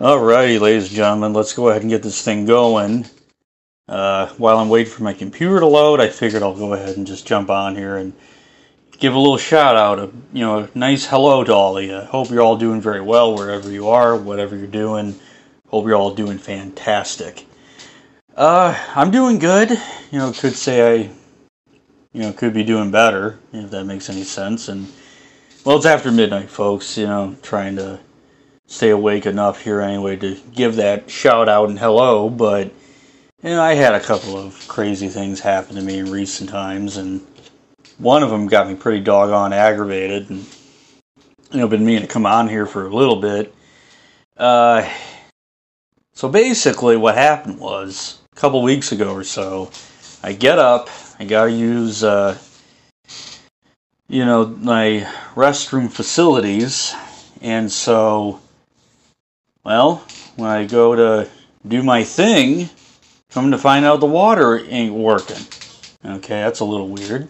Alrighty, ladies and gentlemen, let's go ahead and get this thing going. Uh, while I'm waiting for my computer to load, I figured I'll go ahead and just jump on here and give a little shout out, a, you know, a nice hello to all of you. Hope you're all doing very well wherever you are, whatever you're doing. Hope you're all doing fantastic. Uh, I'm doing good. You know, could say I, you know, could be doing better if that makes any sense. And well, it's after midnight, folks. You know, trying to stay awake enough here anyway to give that shout out and hello. But you know, I had a couple of crazy things happen to me in recent times, and one of them got me pretty doggone aggravated. And you know, been meaning to come on here for a little bit. Uh, so basically, what happened was a couple weeks ago or so, I get up, I gotta use, uh, you know, my restroom facilities, and so, well, when I go to do my thing, come to find out the water ain't working. Okay, that's a little weird.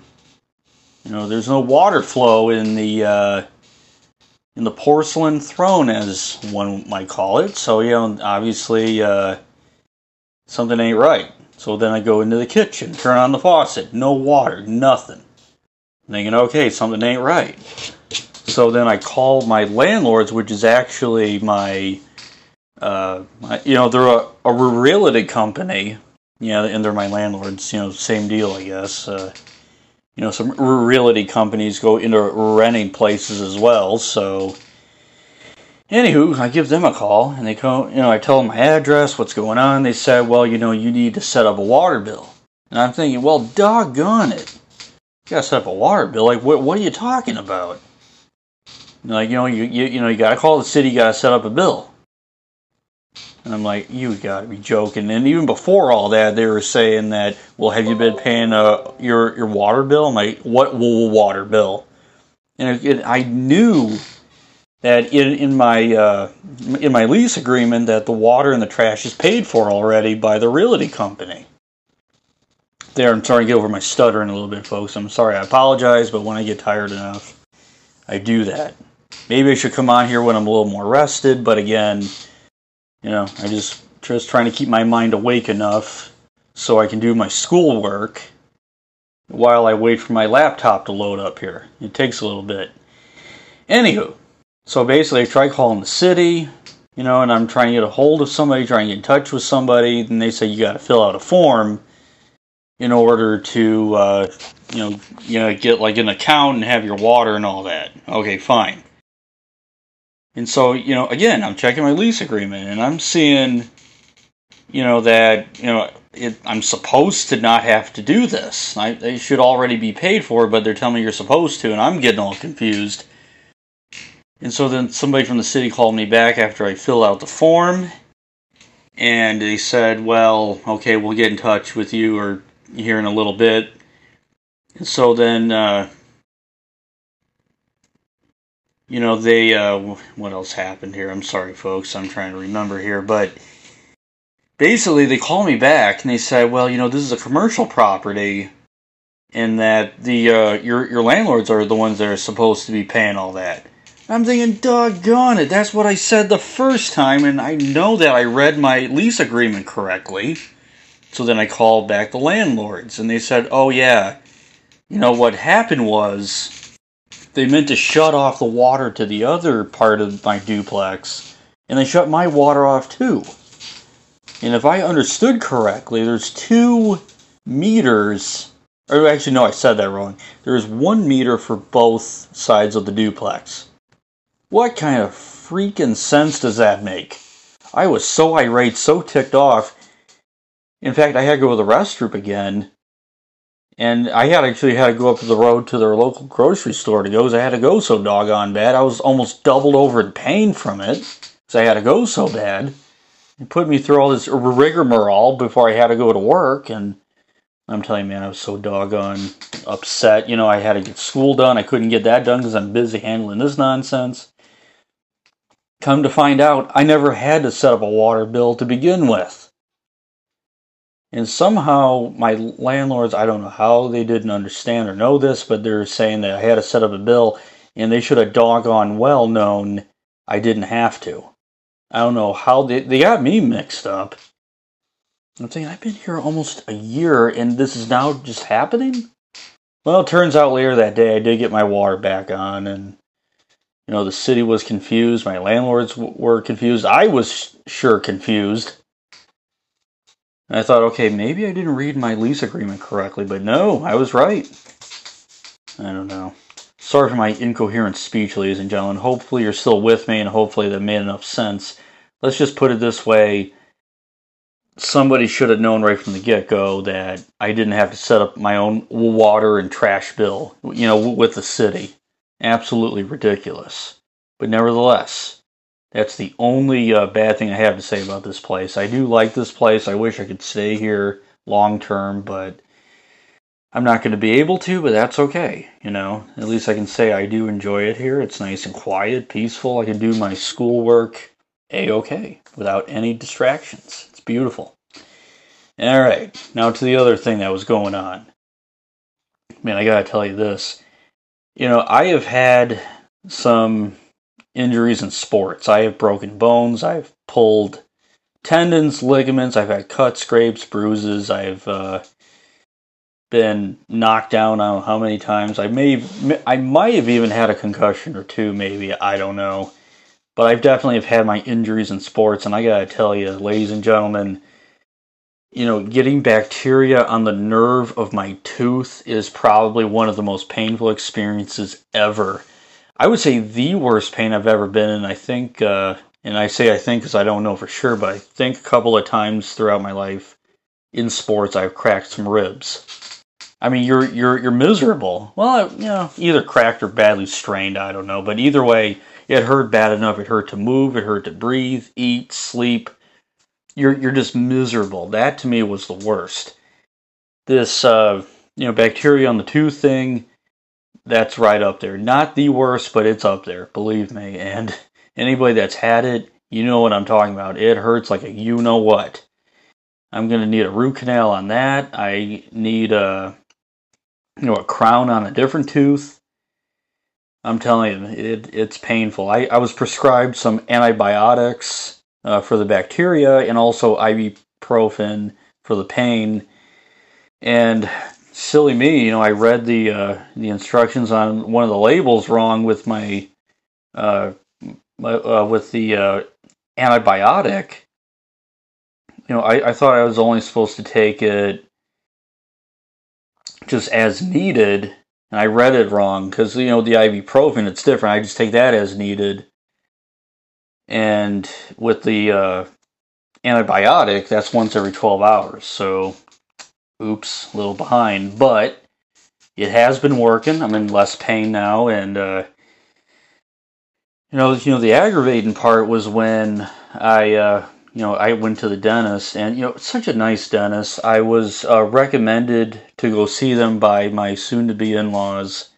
You know, there's no water flow in the uh, in the porcelain throne, as one might call it. So, you know, obviously uh, something ain't right. So then I go into the kitchen, turn on the faucet, no water, nothing. Thinking, okay, something ain't right. So then I call my landlords, which is actually my, uh, you know, they're a, a realty company. Yeah, and they're my landlords. You know, same deal, I guess. Uh, you know, some realty companies go into renting places as well. So, anywho, I give them a call and they come, you know, I tell them my address, what's going on. They said, well, you know, you need to set up a water bill. And I'm thinking, well, doggone it. You gotta set up a water bill. Like, what, what are you talking about? Like, you know, you, you, you know, you gotta call the city, you gotta set up a bill. And I'm like, you got to be joking. And even before all that, they were saying that, well, have you been paying uh, your your water bill? I'm like, what water bill? And it, I knew that in in my uh, in my lease agreement that the water and the trash is paid for already by the realty company. There, I'm starting to get over my stuttering a little bit, folks. I'm sorry. I apologize, but when I get tired enough, I do that. Maybe I should come on here when I'm a little more rested, but again you know, I just just trying to keep my mind awake enough so I can do my schoolwork while I wait for my laptop to load up here. It takes a little bit. Anywho, so basically I try calling the city, you know, and I'm trying to get a hold of somebody, trying to get in touch with somebody, and they say you got to fill out a form in order to, uh, you know, you know, get like an account and have your water and all that. Okay, fine. And so, you know, again, I'm checking my lease agreement and I'm seeing, you know, that, you know, it, I'm supposed to not have to do this. I, they should already be paid for, but they're telling me you're supposed to, and I'm getting all confused. And so then somebody from the city called me back after I filled out the form, and they said, well, okay, we'll get in touch with you or here in a little bit. And so then, uh, you know, they, uh, what else happened here? I'm sorry, folks. I'm trying to remember here. But basically, they call me back and they say, well, you know, this is a commercial property and that the, uh, your, your landlords are the ones that are supposed to be paying all that. I'm thinking, doggone it, that's what I said the first time, and I know that I read my lease agreement correctly. So then I called back the landlords, and they said, oh, yeah, you know, what happened was they meant to shut off the water to the other part of my duplex, and they shut my water off too. And if I understood correctly, there's two meters. Or actually, no, I said that wrong. There's one meter for both sides of the duplex. What kind of freaking sense does that make? I was so irate, so ticked off. In fact, I had to go to the restroom again and I had actually had to go up the road to their local grocery store to go because I had to go so doggone bad. I was almost doubled over in pain from it because I had to go so bad. It put me through all this rigmarole before I had to go to work. And I'm telling you, man, I was so doggone upset. You know, I had to get school done. I couldn't get that done because I'm busy handling this nonsense. Come to find out, I never had to set up a water bill to begin with. And somehow my landlords, I don't know how they didn't understand or know this, but they're saying that I had to set up a bill and they should have doggone well known I didn't have to. I don't know how they they got me mixed up. I'm thinking I've been here almost a year and this is now just happening. Well, it turns out later that day I did get my water back on, and you know the city was confused. My landlords w- were confused. I was sure confused. And I thought, okay, maybe I didn't read my lease agreement correctly, but no, I was right. I don't know. Sorry for my incoherent speech, ladies and gentlemen. Hopefully, you're still with me, and hopefully, that made enough sense. Let's just put it this way somebody should have known right from the get go that I didn't have to set up my own water and trash bill, you know, with the city. Absolutely ridiculous. But nevertheless, that's the only uh, bad thing I have to say about this place. I do like this place. I wish I could stay here long term, but I'm not going to be able to, but that's okay. You know, at least I can say I do enjoy it here. It's nice and quiet, peaceful. I can do my schoolwork a okay without any distractions. It's beautiful. All right, now to the other thing that was going on. Man, I got to tell you this. You know, I have had some injuries in sports. I have broken bones. I've pulled tendons, ligaments. I've had cuts, scrapes, bruises. I've uh, been knocked down. I don't know how many times. I may, I might have even had a concussion or two. Maybe I don't know. But I've definitely have had my injuries in sports, and I gotta tell you, ladies and gentlemen, you know, getting bacteria on the nerve of my tooth is probably one of the most painful experiences ever. I would say the worst pain I've ever been in. I think, uh, and I say I think because I don't know for sure, but I think a couple of times throughout my life in sports I've cracked some ribs. I mean, you're you're you're miserable. Well, you know, either cracked or badly strained. I don't know, but either way, it hurt bad enough. It hurt to move. It hurt to breathe, eat, sleep. You're you're just miserable. That to me was the worst. This uh, you know bacteria on the tooth thing. That's right up there. Not the worst, but it's up there. Believe me. And anybody that's had it, you know what I'm talking about. It hurts like a you know what. I'm gonna need a root canal on that. I need a you know a crown on a different tooth. I'm telling you, it, it's painful. I, I was prescribed some antibiotics uh, for the bacteria and also ibuprofen for the pain. And silly me, you know, I read the uh, the instructions on one of the labels wrong with my, uh, my uh, with the uh, antibiotic. You know, I, I thought I was only supposed to take it just as needed and I read it wrong because you know the ibuprofen it's different. I just take that as needed, and with the uh, antibiotic, that's once every twelve hours. So, oops, a little behind, but it has been working. I'm in less pain now, and uh, you know, you know, the aggravating part was when I uh, you know, I went to the dentist, and you know, such a nice dentist. I was uh, recommended to go see them by my soon-to-be in-laws.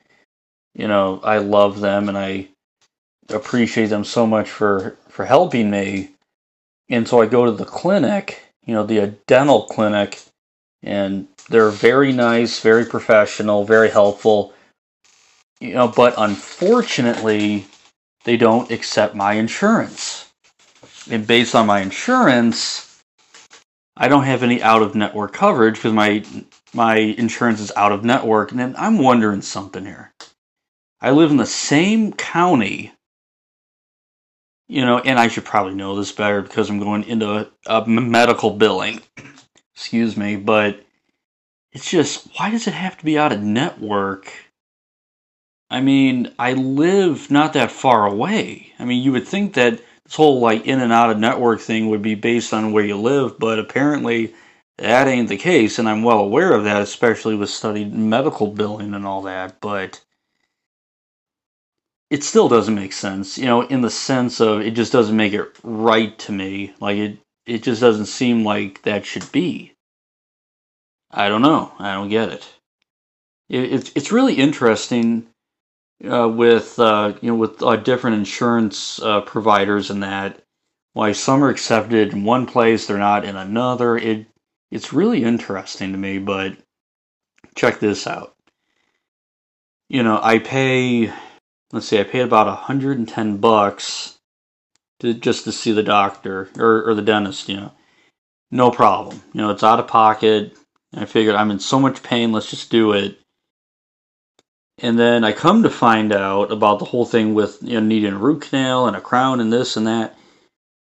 You know, I love them, and I appreciate them so much for for helping me. And so I go to the clinic, you know, the dental clinic, and they're very nice, very professional, very helpful. You know, but unfortunately, they don't accept my insurance and based on my insurance, I don't have any out of network coverage because my my insurance is out of network. And then I'm wondering something here. I live in the same county, you know, and I should probably know this better because I'm going into a, a medical billing. Excuse me, but it's just why does it have to be out of network? I mean, I live not that far away. I mean, you would think that this whole like in and out of network thing would be based on where you live, but apparently that ain't the case, and I'm well aware of that, especially with studying medical billing and all that, but it still doesn't make sense, you know, in the sense of it just doesn't make it right to me. Like it it just doesn't seem like that should be. I don't know. I don't get it. it it's it's really interesting uh, with uh, you know with uh, different insurance uh, providers and that why some are accepted in one place they're not in another it it's really interesting to me but check this out you know i pay let's see i paid about 110 bucks to, just to see the doctor or, or the dentist, you know, no problem. You know, it's out of pocket. I figured I'm in so much pain, let's just do it. And then I come to find out about the whole thing with you know needing a root canal and a crown and this and that.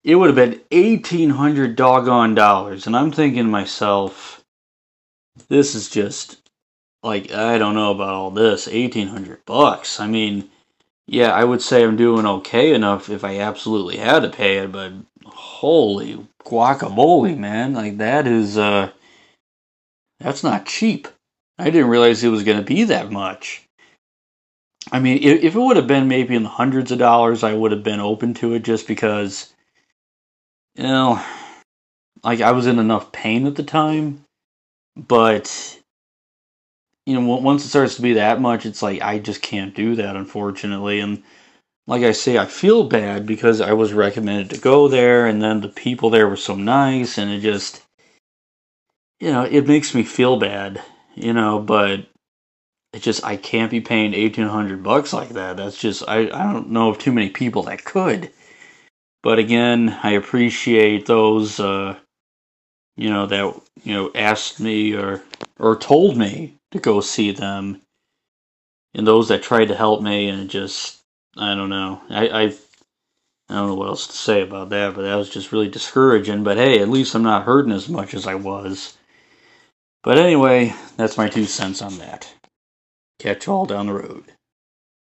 It would have been eighteen hundred doggone dollars, and I'm thinking to myself, this is just like I don't know about all this. Eighteen hundred bucks. I mean, yeah, I would say I'm doing okay enough if I absolutely had to pay it, but holy guacamole, man! Like that is uh, that's not cheap. I didn't realize it was going to be that much. I mean, if, if it would have been maybe in the hundreds of dollars, I would have been open to it just because, you know, like I was in enough pain at the time. But, you know, once it starts to be that much, it's like I just can't do that, unfortunately. And like I say, I feel bad because I was recommended to go there, and then the people there were so nice, and it just, you know, it makes me feel bad, you know, but it's just I can't be paying eighteen hundred bucks like that. That's just I, I don't know of too many people that could. But again, I appreciate those uh, you know that you know asked me or or told me to go see them, and those that tried to help me and just I don't know I I I don't know what else to say about that, but that was just really discouraging. But hey, at least I'm not hurting as much as I was. But anyway, that's my two cents on that. Catch you all down the road.